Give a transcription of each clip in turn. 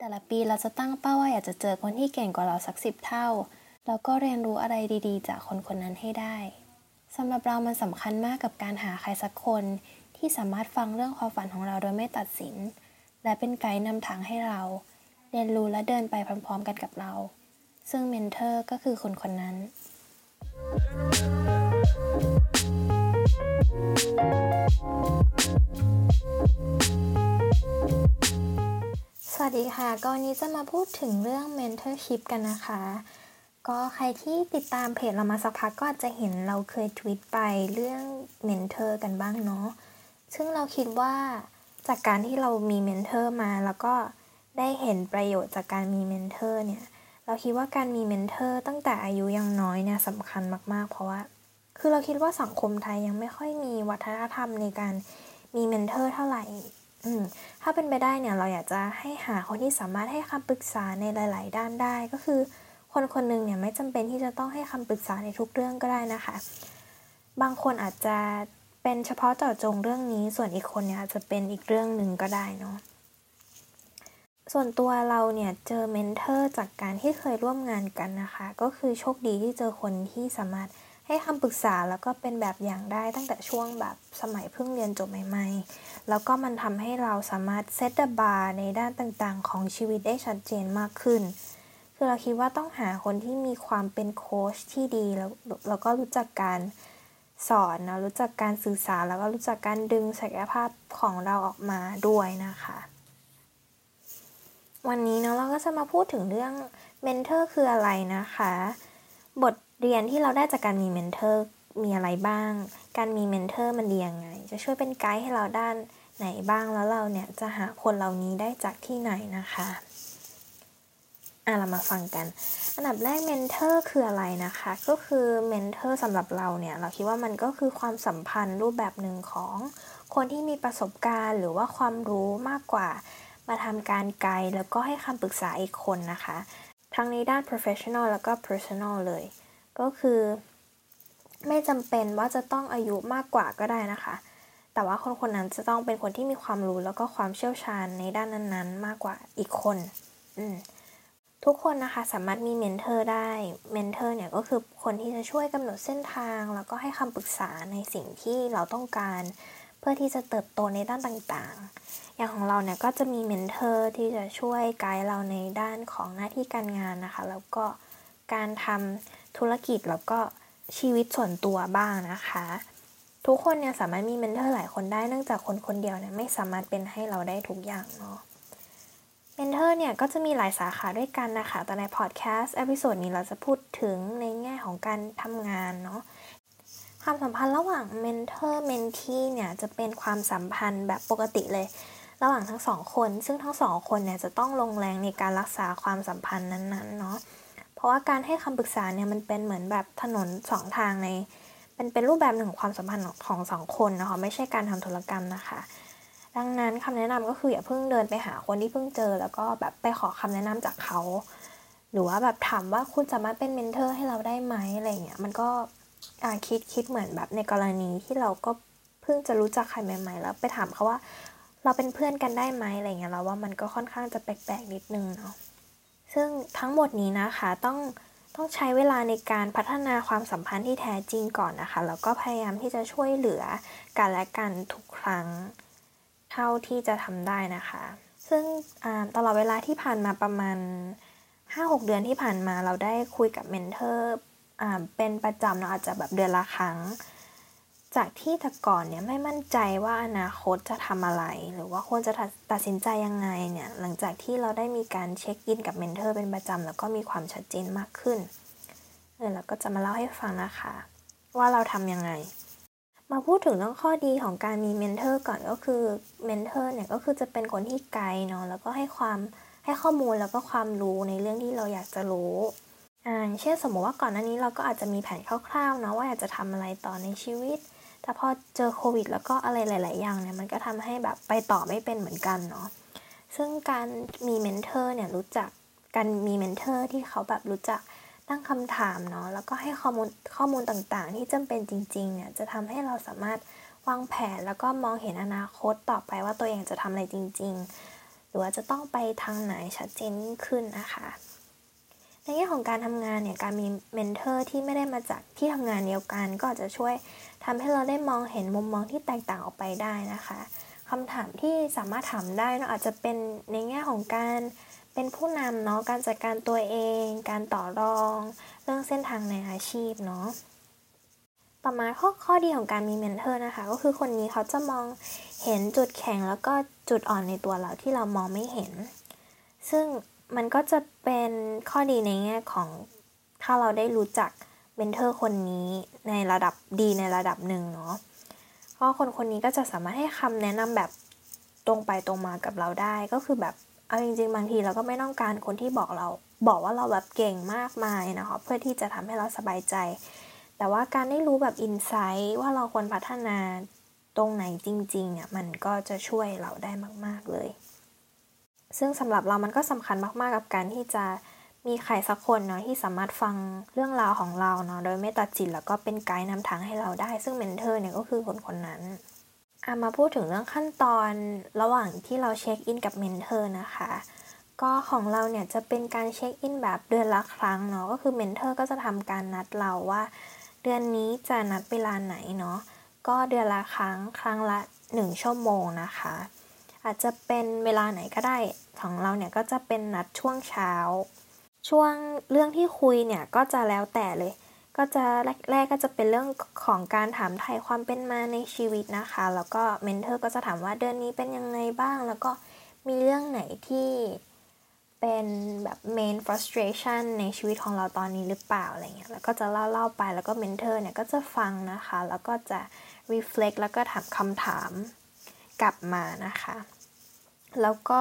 แต่ละปีเราจะตั้งเป้าว่าอยากจะเจอคนที่เก่งกว่าเราสักสิบเท่า แล้วก็เรียนรู้อะไรดีๆ จากคนคนนั้นให้ได้สำหรับเรามันสำคัญมากกับการหาใครสักคน ที่สามารถฟังเรื่องความฝันของเราโดยไม่ตัดสิน และเป็นไกด์นำทางให้เรา เรียนรู้และเดินไปพร้อมๆ กันกับเรา ซึ่งเมนเทอร์ก็คือคนคนนั้น สวัสดีค่ะก็วันนี้จะมาพูดถึงเรื่อง mentorship กันนะคะ ก็ใครที่ติดตามเพจเรามาสักพักก็อาจจะเห็นเราเคยทวิตไปเรื่อง mentor กันบ้างเนาะ ซึ่งเราคิดว่าจากการที่เรามี mentor มาแล้วก็ได้เห็นประโยชน์จากการมี mentor เนี่ย เราคิดว่าการมี mentor ตั้งแต่อายุยังน้อยเนี่ยสำคัญมากๆ เพราะว่า คือเราคิดว่าสังคมไทยยังไม่ค่อยมีวัฒนธรรมในการมี mentor เท่าไหร่ ถ้าเป็นไปได้เนี่ยเราอยากจะให้หาคนที่สามารถให้คำปรึกษาในหลาย ๆ ด้านได้ ก็คือคนคนหนึ่งเนี่ยไม่จำเป็นที่จะต้องให้คำปรึกษาในทุกเรื่องก็ได้นะคะ บางคนอาจจะเป็นเฉพาะเจาะจงเรื่องนี้ ส่วนอีกคนเนี่ยอาจจะเป็นอีกเรื่องหนึ่งก็ได้เนาะส่วนตัวเราเนี่ยเจอเมนเทอร์จากการที่เคยร่วมงานกันนะคะ ก็คือโชคดีที่เจอคนที่สามารถ ให้คำปรึกษาแล้วก็เป็นแบบอย่างได้ตั้งแต่ช่วงแบบสมัยเพิ่งเรียนจบใหม่ๆ แล้วก็มันทำให้เราสามารถเซตเดบาร์ในด้านต่างๆ ของชีวิตได้ชัดเจนมากขึ้น คือเราคิดว่าต้องหาคนที่มีความเป็นโค้ชที่ดีแล้วแล้วก็รู้จักการสอนนะรู้จักการสื่อสารแล้วก็รู้จักการดึงศักยภาพของเราออกมาด้วยนะคะ วันนี้เนาะเราก็จะมาพูดถึงเรื่องmentor คืออะไรนะคะ บท เรียนที่เราได้จากการมี mentor มีอะไรบ้าง การมี mentor มันดียังไง จะช่วยเป็นไกด์ให้เราด้านไหนบ้างแล้วเราเนี่ยจะหาคนเหล่านี้ได้จากที่ไหนนะคะอะเรามาฟังกัน อันดับแรก mentor คืออะไรนะคะ ก็คือ mentor สำหรับเราเนี่ยเราคิดว่ามันก็คือความสัมพันธ์รูปแบบหนึ่งของคนที่มีประสบการณ์หรือว่าความรู้มากกว่า มาทำการไกด์แล้วก็ให้คำปรึกษาอีกคนนะคะ ทั้งในด้าน professional แล้วก็ personal เลย ก็คือ ไม่จำเป็นว่าจะต้องอายุมากกว่าก็ได้นะคะ แต่ว่าคนคนนั้นจะต้องเป็นคนที่มีความรู้แล้วก็ความเชี่ยวชาญในด้านนั้นๆ มากกว่าอีกคนอืทุกคนนะคะสามารถมี mentor ได้ mentor เนี่ยก็คือคนที่จะช่วยกำหนดเส้นทาง แล้วก็ให้คำปรึกษาในสิ่งที่เราต้องการ เพื่อที่จะเติบโตในด้านต่างๆ อย่างของเราเนี่ยก็จะมี mentor ที่จะช่วยไกด์เราในด้านของหน้าที่การงานนะคะ แล้วก็การทำ ธุรกิจแล้วก็ชีวิตส่วนตัวบ้างนะคะ ทุกคนเนี่ยสามารถมี mentor หลายคนได้เนื่องจากคนคนเดียวเนี่ยไม่สามารถเป็นให้เราได้ทุกอย่างเนาะ mentor เนี่ยก็จะมีหลายสาขาด้วยกันนะคะ แต่ในพอดแคสต์ episode นี้เราจะพูดถึงในแง่ของการทำงานเนาะความสัมพันธ์ระหว่าง mentor mentee เนี่ยจะเป็นความสัมพันธ์แบบปกติเลย ระหว่างทั้งสองคน ซึ่งทั้งสองคนเนี่ยจะต้องลงแรงในการรักษาความสัมพันธ์นั้นๆเนาะ เพราะว่าการให้คำปรึกษาเนี่ยมันเป็นเหมือนแบบถนนสองทางในเป็นเป็นรูปแบบหนึ่งความสัมพันธ์ของสองคนนะคะไม่ใช่การทำธุรกรรมนะคะ ดังนั้นคำแนะนำก็คืออย่าเพิ่งเดินไปหาคนที่เพิ่งเจอ แล้วก็แบบไปขอคำแนะนำจากเขา หรือว่าแบบถามว่าคุณสามารถเป็น mentor ให้เราได้ไหมอะไรเงี้ยมันก็คิดคิดเหมือนแบบในกรณีที่เราก็เพิ่งจะรู้จักใครใหม่ ๆ แล้วไปถามเขาว่าเราเป็นเพื่อนกันได้ไหมอะไรเงี้ยเราว่ามันก็ค่อนข้างจะแปลกๆนิดนึงเนาะ ซึ่งทั้งหมดนี้นะคะต้องต้องใช้เวลาในการพัฒนาความสัมพันธ์ที่แท้จริงก่อนนะคะ แล้วก็พยายามที่จะช่วยเหลือกันและกันทุกครั้งเท่าที่จะทำได้นะคะ ซึ่งตลอดเวลาที่ผ่านมาประมาณ 5-6 เดือนที่ผ่านมาเราได้คุยกับเมนเทอร์เป็นประจำเนาะอาจจะแบบเดือนละครั้ง จากที่แต่ก่อนเนี่ยไม่มั่นใจว่าอนาคตจะทำอะไร หรือว่าควรจะตัดสินใจยังไงเนี่ยหลังจากที่เราได้มีการ check in กับ mentor เป็นประจำแล้วก็มีความชัดเจนมากขึ้นเออเราก็จะมาเล่าให้ฟังนะคะ ว่าเราทำยังไง มาพูดถึงเรื่องข้อดีของการมี mentor ก่อนก็คือ mentor เนี่ยก็คือจะเป็นคนที่ไกด์เนาะแล้วก็ให้ความให้ข้อมูลแล้วก็ความรู้ในเรื่องที่เราอยากจะรู้อ่าเช่นสมมติว่าก่อนหน้านี้เราก็อาจจะมีแผนคร่าวๆเนาะว่าอยากจะทำอะไรต่อในชีวิต แต่พอเจอโควิด แล้วก็อะไรหลาย ๆ อย่างเนี่ยมันก็ทำให้แบบไปต่อไม่เป็นเหมือนกันเนาะซึ่งการมี mentor เนี่ยรู้จักการมี mentor ที่เขาแบบรู้จักตั้งคำถามเนาะแล้วก็ให้ข้อมูลข้อมูลต่างๆ ที่จำเป็นจริงๆเนี่ยจะทำให้เราสามารถวางแผนแล้วก็มองเห็นอนาคตต่อไปว่าตัวเองจะทำอะไรจริง ๆ หรือว่าจะต้องไปทางไหนชัดเจนยิ่งขึ้นนะคะ ในแง่ของการทำงานเนี่ยการมี mentor ที่ไม่ได้มาจากที่ทำงานเดียวกัน ก็จะช่วยทำให้เราได้มองเห็นมุมมองที่แตกต่างออกไปได้นะคะคำถามที่สามารถถามได้เนาะอาจจะเป็นในแง่ของการเป็นผู้นำเนาะการจัดการตัวเอง การต่อรอง เรื่องเส้นทางในอาชีพเนาะต่อมาข้อข้อดีของการมี mentor นะคะ ก็คือคนนี้เขาจะมองเห็นจุดแข็งแล้วก็จุดอ่อนในตัวเราที่เรามองไม่เห็น ซึ่ง มันก็จะเป็นข้อดีในแง่ของถ้าเราได้รู้จักเมนเทอร์คนนี้ในระดับดีในระดับหนึ่งเนาะก็คนคนนี้ก็จะสามารถให้คำแนะนำแบบตรงไปตรงมากับเราได้ก็คือแบบเอาจริงๆ บางทีเราก็ไม่ต้องการคนที่บอกเราบอกว่าเราแบบเก่งมากมายนะคะเพื่อที่จะทำให้เราสบายใจ แต่ว่าการได้รู้แบบ insight ว่าเราควรพัฒนาตรงไหนจริงๆเนี่ยมันก็จะช่วยเราได้มาก ๆเลย ซึ่งสำหรับเรามันก็สำคัญมากๆกับการที่จะมีใครสักคนเนาะที่สามารถฟังเรื่องราวของเราเนาะโดยไม่ตัดสินแล้วก็เป็นไกด์นำทางให้เราได้ ซึ่ง mentor เนี่ยก็คือคนคนนั้นอามาพูดถึงเรื่องขั้นตอนระหว่างที่เรา check in กับ mentor นะคะ ก็ของเราเนี่ยจะเป็นการ check in แบบเดือนละครั้งเนาะก็คือ mentor ก็จะทำการนัดเราว่า เดือนนี้จะนัดเวลาไหนเนาะก็เดือนละครั้งครั้งละ 1 ชั่วโมงนะคะ อาจจะเป็นเวลาไหนก็ได้ของเราเนี่ยก็จะเป็นนัดช่วงเช้า ช่วงเรื่องที่คุยเนี่ยก็จะแล้วแต่เลย ก็จะแรกก็จะเป็นเรื่องของการถามไทยความเป็นมาในชีวิตนะคะ แล้วก็เมนเทอร์ก็จะถามว่าเดือนนี้เป็นยังไงบ้าง แล้วก็มีเรื่องไหนที่เป็นแบบ main frustration ในชีวิตของเราตอนนี้หรือเปล่าอะไรเงี้ย แล้วก็จะเล่าเล่าไป แล้วก็เมนเทอร์เนี่ยก็จะฟังนะคะ แล้วก็จะ reflect แล้วก็ถามคำถามกลับมานะคะ แล้วก็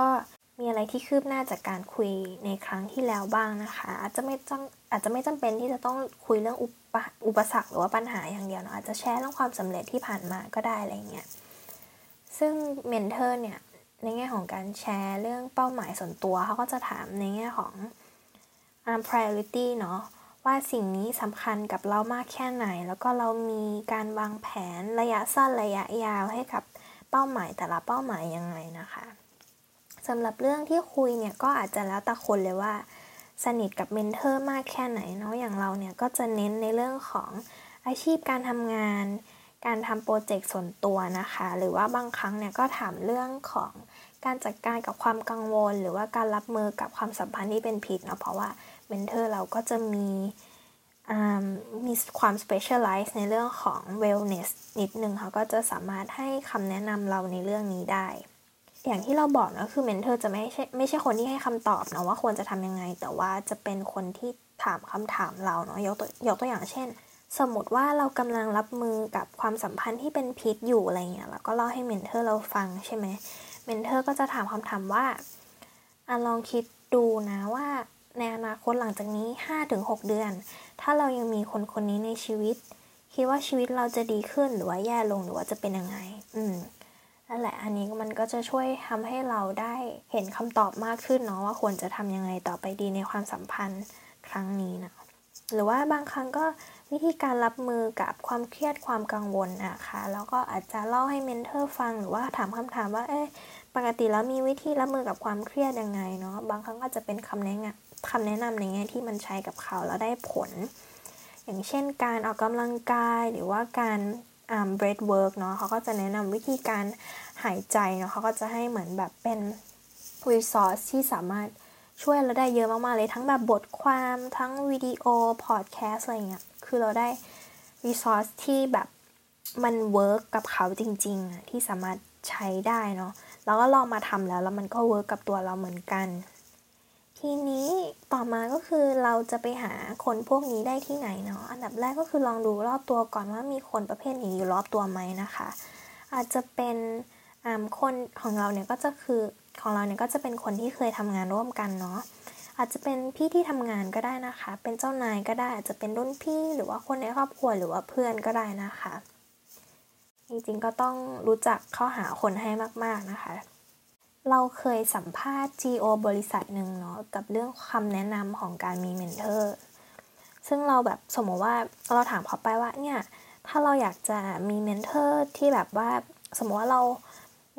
มีอะไรที่คืบหน้าจากการคุยในครั้งที่แล้วบ้างนะคะ อาจจะไม่ต้องอาจจะไม่จำเป็นที่จะต้องคุยเรื่องอุปอุปสรรคหรือว่าปัญหาอย่างเดียวเนาะอาจจะแชร์เรื่องความสำเร็จที่ผ่านมาก็ได้อะไรเงี้ยซึ่งmentor เนี่ยในแง่ของการแชร์เรื่องเป้าหมายส่วนตัวเขาก็จะถามในแง่ของ priority เนาะว่าสิ่งนี้สำคัญกับเรามากแค่ไหน แล้วก็เรามีการวางแผนระยะสั้นระยะยาวให้กับเป้าหมายแต่ละเป้าหมายยังไงนะคะ สำหรับเรื่องที่คุยเนี่ยก็อาจจะแล้วแต่คนเลยว่า สนิทกับ mentor มากแค่ไหนเนาะอย่างเราเนี่ยก็จะเน้นในเรื่องของอาชีพการทำงาน การทำโปรเจกต์ส่วนตัวนะคะ หรือว่าบางครั้งเนี่ยก็ถามเรื่องของการจัดการกับความกังวล หรือว่าการรับมือกับความสัมพันธ์ที่เป็นพิษเนาะเพราะว่า mentor เราก็จะมีมีความ specialize ในเรื่องของ wellness นิดนึงเขาก็จะสามารถให้คำแนะนำเราในเรื่องนี้ได้ อย่างที่เราบอกนะคือ mentor จะไม่ใช่ไม่ใช่คนที่ให้คำตอบนะว่าควรจะทำยังไง แต่ว่าจะเป็นคนที่ถามคำถามเราเนาะยกตัวยกตัวอย่างเช่น สมมติว่าเรากำลังรับมือกับความสัมพันธ์ที่เป็นพิษอยู่อะไรเงี้ยแล้วก็เล่าให้ mentor เราฟังใช่ไหม mentor ก็จะถามคำถามว่าอลองคิดดูนะว่าในอนาคตหลังจากนี้ 5-6 เดือน ถ้าเรายังมีคนคนนี้ในชีวิต คิดว่าชีวิตเราจะดีขึ้นหรือว่าแย่ลงหรือว่าจะเป็นยังไง อืม นั่นแหละ อันนี้มันก็จะช่วยทำให้เราได้เห็นคำตอบมากขึ้นเนาะว่าควรจะทำยังไงต่อไปดีในความสัมพันธ์ครั้งนี้นะ หรือว่าบางครั้งก็วิธีการรับมือกับความเครียดความกังวลนะคะ แล้วก็อาจจะเล่าให้เมนเทอร์ฟังหรือว่าถามคำถามว่า เอ๊ะปกติแล้วมีวิธีรับมือกับความเครียดยังไงเนาะ บางครั้งก็จะเป็นคำแนะนำคำแนะนำในแง่ที่มันใช้กับเขาแล้วได้ผล อย่างเช่นการออกกำลังกายหรือว่าการ อ่า breath work เนาะเขาก็จะแนะนำวิธีการหายใจเนาะเขาก็จะให้เหมือนแบบเป็น resource ที่สามารถช่วยเราได้เยอะมากๆเลยทั้งแบบบทความทั้งวิดีโอ พอดแคสต์อะไรเงี้ยคือเราได้ resource ที่แบบมัน work กับเขาจริงๆอะที่สามารถใช้ได้เนาะเราก็ลองมาทำแล้วแล้วมันก็ work กับตัวเราเหมือนกัน ทีนี้ต่อมาก็คือเราจะไปหาคนพวกนี้ได้ที่ไหนเนาะอันดับแรกก็คือลองดูรอบตัวก่อนว่ามีคนประเภทนี้อยู่รอบตัวไหมนะคะ อาจจะเป็นคนของเราเนี่ยก็จะคือของเราเนี่ยก็จะเป็นคนที่เคยทำงานร่วมกันเนาะอาจจะเป็นพี่ที่ทำงานก็ได้นะคะ เป็นเจ้านายก็ได้อาจจะเป็นรุ่นพี่หรือว่าคนในครอบครัวหรือว่าเพื่อนก็ได้นะคะ จริงๆก็ต้องรู้จักเข้าหาคนให้มากๆนะคะ เราเคยสัมภาษณ์ GO บริษัทหนึ่งเนาะกับเรื่องคำแนะนำของการมีเมนเทอร์ ซึ่งเราแบบสมมติว่าเราถามเขาไปว่าเนี่ย ถ้าเราอยากจะมี mentor ที่แบบว่าสมมติว่าเรา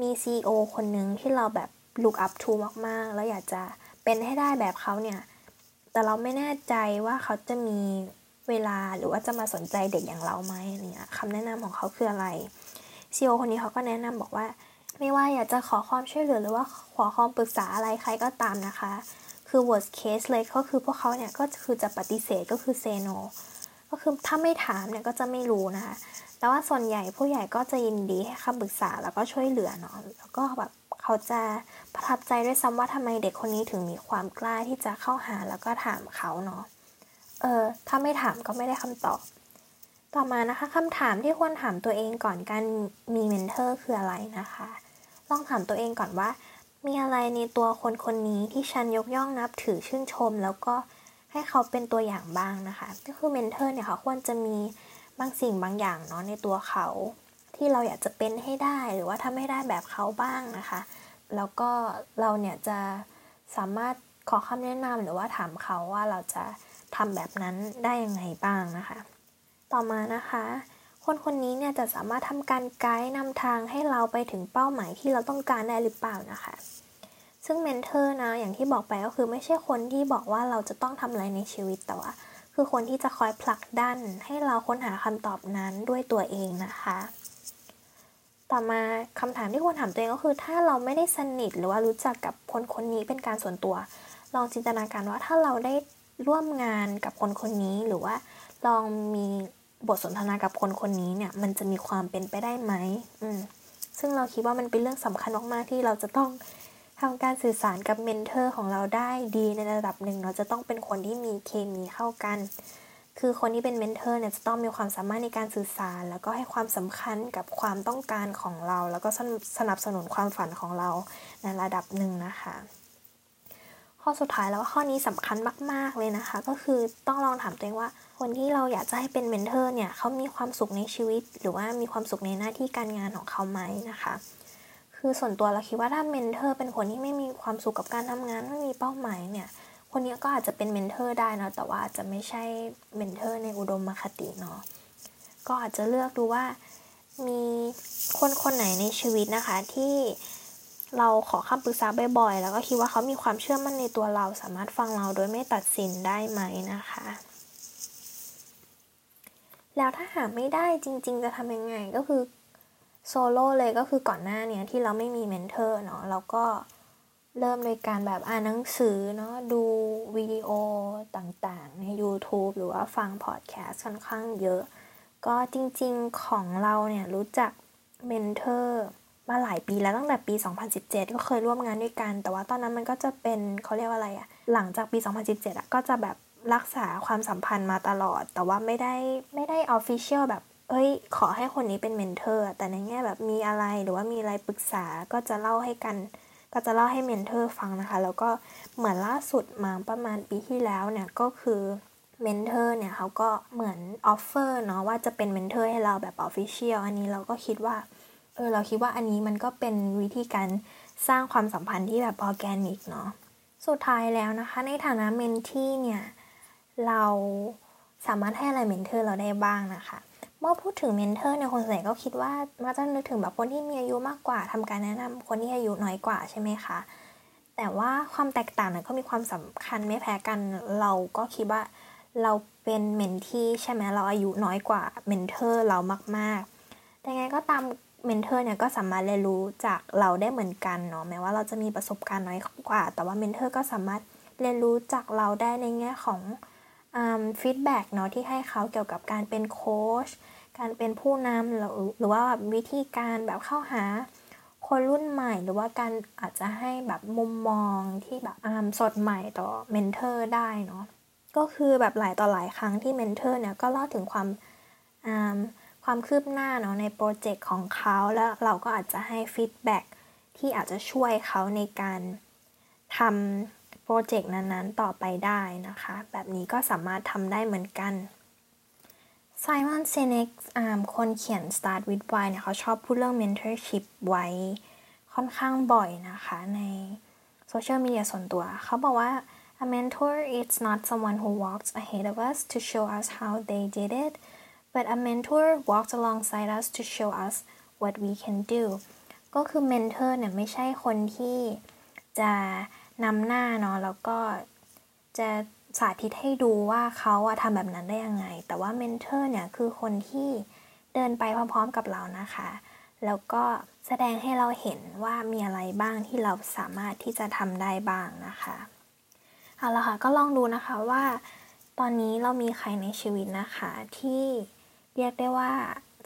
มี CEO คนหนึ่งที่เราแบบ look up to มาก ๆ แล้วอยากจะเป็นให้ได้แบบเขาเนี่ย แต่เราไม่แน่ใจว่าเขาจะมีเวลาหรือว่าจะมาสนใจเด็กอย่างเราไหมเนี่ยคำแนะนำของเขาคืออะไร CEO คนนี้เขาก็แนะนำบอกว่า ไม่ว่าอยากจะขอความช่วยเหลือหรือว่าขอความปรึกษาอะไรใครก็ตามนะคะ คือ worst case เลยก็คือพวกเขาเนี่ยก็คือจะปฏิเสธก็คือ say no ก็คือถ้าไม่ถามเนี่ยก็จะไม่รู้นะคะ แต่ว่าส่วนใหญ่ผู้ใหญ่ก็จะยินดีให้คำปรึกษาแล้วก็ช่วยเหลือเนาะ แล้วก็แบบเขาจะประทับใจด้วยซ้ำว่าทำไมเด็กคนนี้ถึงมีความกล้าที่จะเข้าหาแล้วก็ถามเขาเนาะ เออถ้าไม่ถามก็ไม่ได้คำตอบ ต่อมานะคะคำถามที่ควรถามตัวเองก่อนการมีเมนเทอร์คืออะไรนะคะ ลองถามตัวเองก่อนว่า มีอะไรในตัวคนคนนี้ที่ฉันยกย่องนับถือชื่นชม แล้วก็ให้เขาเป็นตัวอย่างบ้างนะคะ ก็คือเมนเทอร์เนี่ยเขาควรจะมีบางสิ่งบางอย่างเนาะในตัวเขา ที่เราอยากจะเป็นให้ได้หรือว่าทำให้ได้แบบเขาบ้างนะคะ แล้วก็เราเนี่ยจะสามารถขอคำแนะนำหรือว่าถามเขาว่าเราจะทำแบบนั้นได้ยังไงบ้างนะคะ ต่อมานะคะ คนคนนี้เนี่ยจะสามารถทำการไกด์นำทางให้เราไปถึงเป้าหมายที่เราต้องการได้หรือเปล่านะคะ ซึ่งเมนเทอร์นะอย่างที่บอกไปก็คือไม่ใช่คนที่บอกว่าเราจะต้องทำอะไรในชีวิตแต่ว่า คือคนที่จะคอยผลักดันให้เราค้นหาคำตอบนั้นด้วยตัวเองนะคะ ต่อมาคำถามที่ควรถามตัวเองก็คือ ถ้าเราไม่ได้สนิทหรือว่ารู้จักกับคนคนนี้เป็นการส่วนตัว ลองจินตนาการว่าถ้าเราได้ร่วมงานกับคนคนนี้หรือว่าลองมี บทสนทนากับคนคนนี้เนี่ย มันจะมีความเป็นไปได้ไหมอืมซึ่งเราคิดว่ามันเป็นเรื่องสำคัญมากๆที่เราจะต้องทำการสื่อสารกับ mentor ของเราได้ดีในระดับหนึ่งเราจะต้องเป็นคนที่มีเคมีเข้ากัน คือคนที่เป็น mentor เนี่ยจะต้องมีความสามารถในการสื่อสาร แล้วก็ให้ความสำคัญกับความต้องการของเรา แล้วก็สนับสนุนความฝันของเราในระดับหนึ่งนะคะ ข้อสุดท้ายแล้วข้อนี้สำคัญมาก ๆเลยนะคะ ก็คือต้องลองถามตัวเองว่า คนที่เราอยากจะให้เป็น mentor เนี่ยเขามีความสุขในชีวิต หรือว่ามีความสุขในหน้าที่การงานของเขาไหมนะคะคือส่วนตัวเราคิดว่าถ้า mentor เป็นคนที่ไม่มีความสุขกับการทำงานไม่มีเป้าหมายเนี่ยคนนี้ก็อาจจะเป็น mentor ได้นะแต่ว่าอาจจะไม่ใช่ mentor ในอุดมคติเนาะก็อาจจะเลือกดูว่ามีคนคนไหนในชีวิตนะคะที่ เราขอคำปรึกษาบ่อยๆ แล้วก็คิดว่าเขามีความเชื่อมั่นในตัวเรา สามารถฟังเราโดยไม่ตัดสินได้ไหมนะคะ แล้วถ้าหาไม่ได้จริง ๆ จะทำยังไงก็คือโซโล่เลยก็คือก่อนหน้าเนี้ยที่เราไม่มี mentor เนาะเราก็เริ่มโดยการแบบอ่านหนังสือเนาะดูวิดีโอต่างๆ ใน YouTube หรือว่าฟังพอดแคสต์ค่อนข้างเยอะ ก็จริงๆของเราเนี่ยรู้จัก mentor มาหลายปีแล้วตั้งแต่ปี 2017 ก็เคยร่วมงานด้วยกัน แต่ว่าตอนนั้นมันก็จะเป็นเขาเรียกว่าอะไรอะหลังจากปี 2017อะก็จะแบบรักษาความสัมพันธ์มาตลอด แต่ว่าไม่ได้ไม่ได้ official แบบ เอ้ย ขอให้คนนี้เป็น mentor แต่ในแง่แบบมีอะไรหรือว่ามีอะไรปรึกษาก็จะเล่าให้กัน ก็จะเล่าให้ mentor ฟังนะคะ แล้วก็เหมือนล่าสุดมาประมาณปีที่แล้วเนี่ยก็คือmentor เนี่ยเขาก็เหมือน offer เนาะว่าจะเป็น mentor ให้เราแบบ official อันนี้เราก็คิดว่า เออเราคิดว่าอันนี้มันก็เป็นวิธีการสร้างความสัมพันธ์ที่แบบออร์แกนิกเนาะสุดท้ายแล้วนะคะ ในฐานะ mentee เนี่ย เราสามารถให้อะไร mentor เราได้บ้างนะคะเมื่อพูดถึง mentor เนี่ยคนส่วนใหญ่ก็คิดว่ามาจะนึกถึงแบบคนที่มีอายุมากกว่าทำการแนะนำคนที่อายุน้อยกว่าใช่ไหมคะแต่ว่าความแตกต่างเนี่ยก็มีความสำคัญไม่แพ้กันเราก็คิดว่าเราเป็น mentee ใช่ไหมเราอายุน้อยกว่า mentor เรามาก ๆ แต่ไงก็ตาม mentor เนี่ยก็สามารถเรียนรู้จากเราได้เหมือนกันเนาะแม้ว่าเราจะมีประสบการณ์น้อยกว่า แต่ว่า mentor ก็สามารถเรียนรู้จากเราได้ในแง่ของ feedback เนาะที่ให้เขาเกี่ยวกับการเป็นโค้ชการเป็นผู้นำหรือหรือว่าวิธีการแบบเข้าหาคนรุ่นใหม่หรือว่าการอาจจะให้แบบมุมมองที่แบบสดใหม่ต่อ mentor ได้เนาะก็คือแบบหลายต่อหลายครั้งที่ mentor เนี่ยก็เล่าถึงความ ความคืบหน้าเนาะในโปรเจกต์ของเขาแล้วเราก็อาจจะให้ feedback ที่อาจจะช่วยเขาในการทำโปรเจกต์นั้นๆต่อไปได้นะคะ แบบนี้ก็สามารถทำได้เหมือนกัน Simon Sinekคนเขียน Start with Why เนี่ยเขาชอบพูดเรื่อง mentorship ไว้ค่อนข้างบ่อยนะคะในโซเชียลมีเดียส่วนตัว เขาบอกว่า a mentor is not someone who walks ahead of us to show us how they did it but a mentor walks alongside us to show us what we can do ก็คือ mentor เนี่ยไม่ใช่คนที่จะนำหน้าเนาะแล้วก็จะสาธิตให้ดูว่าเขาอะทำแบบนั้นได้ยังไง แต่ว่าเมนเทอร์เนี่ยคือคนที่เดินไปพร้อมๆกับเรานะคะ แล้วก็แสดงให้เราเห็นว่ามีอะไรบ้างที่เราสามารถที่จะทำได้บ้างนะคะเอาละค่ะก็ลองดูนะคะว่า ตอนนี้เรามีใครในชีวิตนะคะที่ เรียกได้ว่า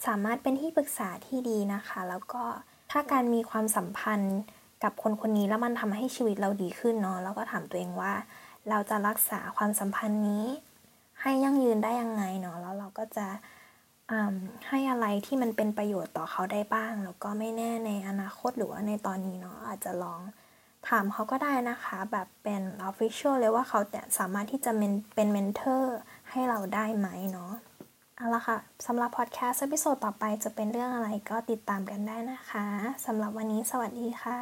สามารถเป็นที่ปรึกษาที่ดีนะคะ แล้วก็ถ้าการมีความสัมพันธ์กับคนคนนี้แล้วมันทำให้ชีวิตเราดีขึ้นเนาะแล้วก็ถามตัวเองว่า เราจะรักษาความสัมพันธ์นี้ ให้ยั่งยืนได้ยังไงเนาะแล้วเราก็จะให้อะไรที่มันเป็นประโยชน์ต่อเขาได้บ้าง แล้วก็ไม่แน่ในอนาคตหรือว่าในตอนนี้เนาะอาจจะลองถามเขาก็ได้นะคะ แบบเป็น official เลยว่าเขาจะสามารถที่จะเป็น mentor ให้เราได้ไหมเนาะ เอาละค่ะ สำหรับพอดแคสต์ episode ต่อไปจะเป็นเรื่องอะไรก็ติดตามกันได้นะคะ สำหรับวันนี้สวัสดีค่ะ